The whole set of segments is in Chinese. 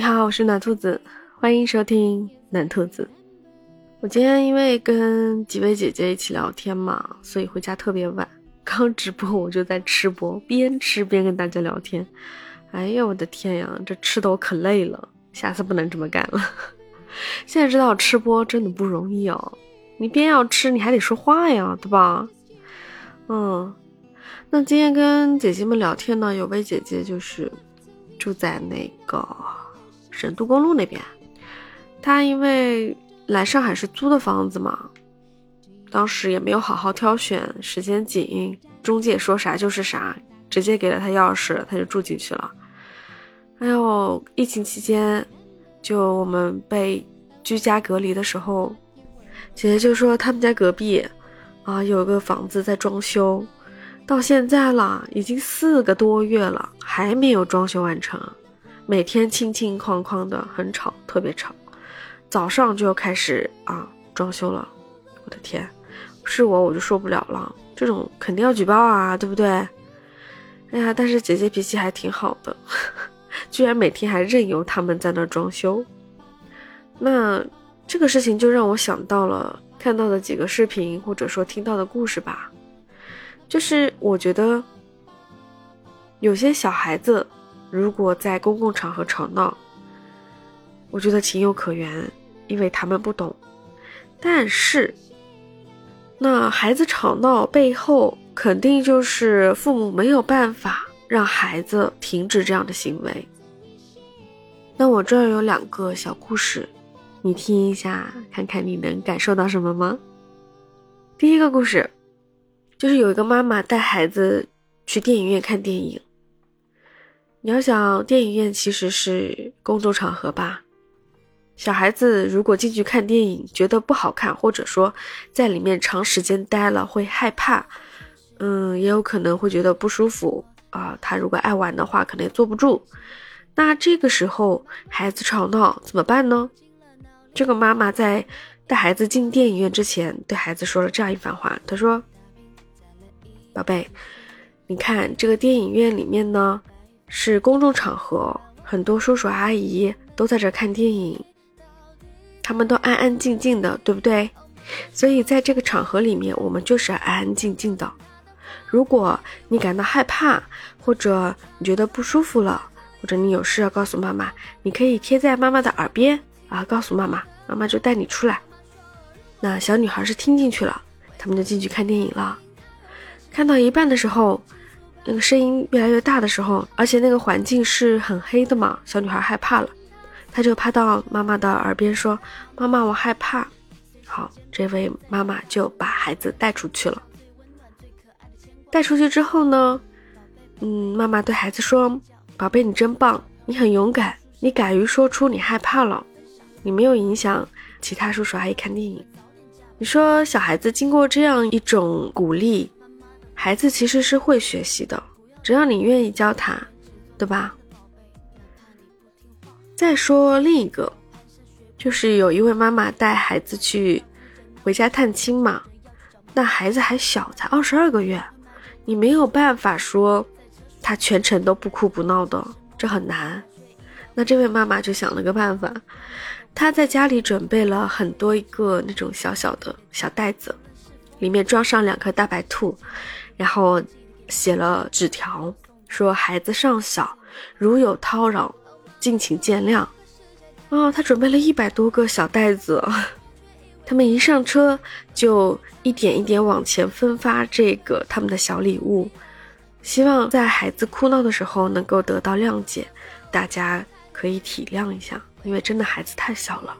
你好，我是暖兔子，欢迎收听暖兔子。我今天因为跟几位姐姐一起聊天嘛，所以回家特别晚。刚直播我就在吃播，边吃边跟大家聊天。哎呀，我的天呀，这吃的我可累了，下次不能这么干了。现在知道吃播真的不容易哦，你边要吃，你还得说话呀，对吧？嗯，那今天跟姐姐们聊天呢，有位姐姐就是住在那个沈都公路那边，他因为来上海是租的房子嘛，当时也没有好好挑选，时间紧，中介说啥就是啥，直接给了他钥匙，他就住进去了。还有疫情期间，就我们被居家隔离的时候，姐姐就说他们家隔壁啊有个房子在装修，到现在了，已经四个多月了，还没有装修完成，每天清清哐哐的，很吵，特别吵，早上就要开始啊装修了，我的天，是我我就受不了了，这种肯定要举报啊，对不对？哎呀，但是姐姐脾气还挺好的。居然每天还任由他们在那装修，那这个事情就让我想到了看到的几个视频，或者说听到的故事吧。就是我觉得有些小孩子如果在公共场合吵闹，我觉得情有可原，因为他们不懂。但是，那孩子吵闹背后肯定就是父母没有办法。让孩子停止这样的行为。那我这儿有两个小故事，你听一下，看看你能感受到什么吗？第一个故事，就是有一个妈妈带孩子去电影院看电影。你要想，电影院其实是公众场合吧？小孩子如果进去看电影觉得不好看，或者说在里面长时间待了会害怕，嗯，也有可能会觉得不舒服。啊，他如果爱玩的话，可能也坐不住。那这个时候孩子吵闹怎么办呢？这个妈妈在带孩子进电影院之前，对孩子说了这样一番话。她说：“宝贝，你看这个电影院里面呢，是公众场合，很多叔叔阿姨都在这看电影，他们都安安静静的，对不对？所以在这个场合里面，我们就是安安静静的。”如果你感到害怕，或者你觉得不舒服了，或者你有事要告诉妈妈，你可以贴在妈妈的耳边啊，告诉妈妈，妈妈就带你出来。那小女孩是听进去了，他们就进去看电影了。看到一半的时候，那个声音越来越大的时候，而且那个环境是很黑的嘛，小女孩害怕了，她就趴到妈妈的耳边说：“妈妈，我害怕。”好，这位妈妈就把孩子带出去了。带出去之后呢，嗯，妈妈对孩子说：“宝贝，你真棒，你很勇敢，你敢于说出你害怕了，你没有影响其他叔叔阿姨看电影。”你说小孩子经过这样一种鼓励，孩子其实是会学习的，只要你愿意教他，对吧？再说另一个，就是有一位妈妈带孩子去回家探亲嘛，那孩子还小，才二十二个月。你没有办法说，他全程都不哭不闹的，这很难。那这位妈妈就想了个办法，她在家里准备了很多一个那种小小的小袋子，里面装上两颗大白兔，然后写了纸条，说孩子尚小，如有叨扰，敬请见谅。哦，他准备了一百多个小袋子。他们一上车就一点一点往前分发这个他们的小礼物，希望在孩子哭闹的时候能够得到谅解，大家可以体谅一下，因为真的孩子太小了。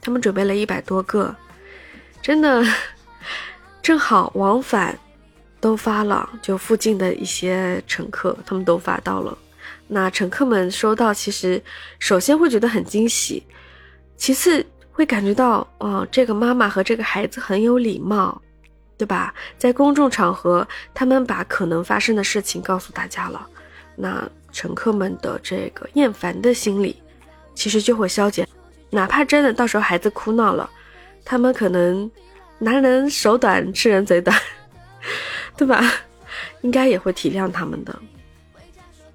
他们准备了一百多个，真的 正好往返都发了，就附近的一些乘客他们都发到了。那乘客们收到，其实首先会觉得很惊喜，其次。会感觉到，哦，这个妈妈和这个孩子很有礼貌，对吧？在公众场合，他们把可能发生的事情告诉大家了，那乘客们的这个厌烦的心理，其实就会消减。哪怕真的到时候孩子哭闹了，他们可能拿人手短，吃人嘴短，对吧？应该也会体谅他们的。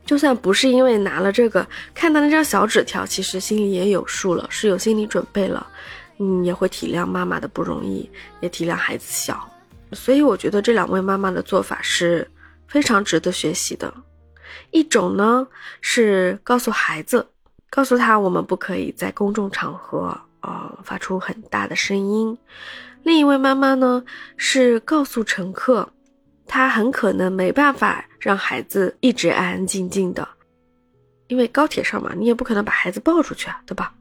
就算不是因为拿了这个，看到那张小纸条，其实心里也有数了，是有心理准备了，嗯，也会体谅妈妈的不容易，也体谅孩子小，所以我觉得这两位妈妈的做法是非常值得学习的。一种呢是告诉孩子，告诉他我们不可以在公众场合呃发出很大的声音；另一位妈妈呢是告诉乘客。他很可能没办法让孩子一直安安静静的，因为高铁上嘛，你也不可能把孩子抱出去啊，对吧？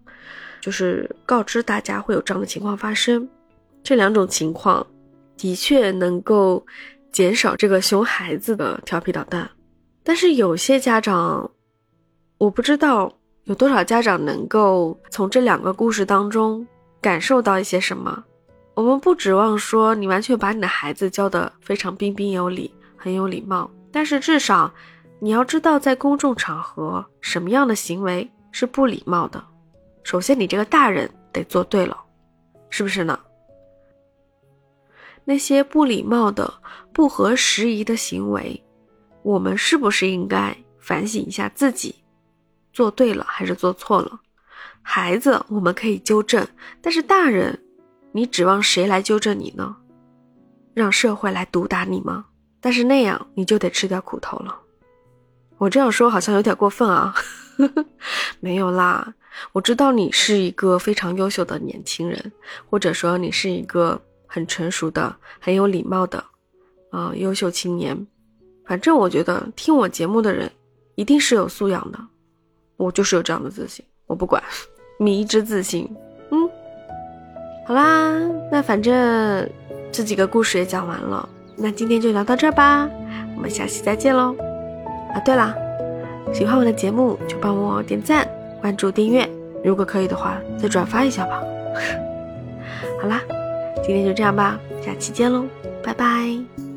就是告知大家会有这样的情况发生，这两种情况的确能够减少这个熊孩子的调皮捣蛋。但是有些家长，我不知道有多少家长能够从这两个故事当中感受到一些什么。我们不指望说你完全把你的孩子教得非常彬彬有礼、很有礼貌，但是至少你要知道，在公众场合什么样的行为是不礼貌的。首先，你这个大人得做对了，是不是呢？那些不礼貌的、不合时宜的行为，我们是不是应该反省一下自己，做对了还是做错了？孩子我们可以纠正，但是大人。你指望谁来纠正你呢？让社会来毒打你吗？但是那样你就得吃点苦头了。我这样说好像有点过分啊，没有啦。我知道你是一个非常优秀的年轻人，或者说你是一个很成熟的、很有礼貌的，啊，优秀青年。反正我觉得听我节目的人一定是有素养的。我就是有这样的自信，我不管，迷之自信。好啦，那反正这几个故事也讲完了，那今天就聊到这儿吧，我们下期再见喽。啊，对啦，喜欢我的节目就帮我点赞、关注、订阅，如果可以的话再转发一下吧。好啦，今天就这样吧，下期见喽，拜拜。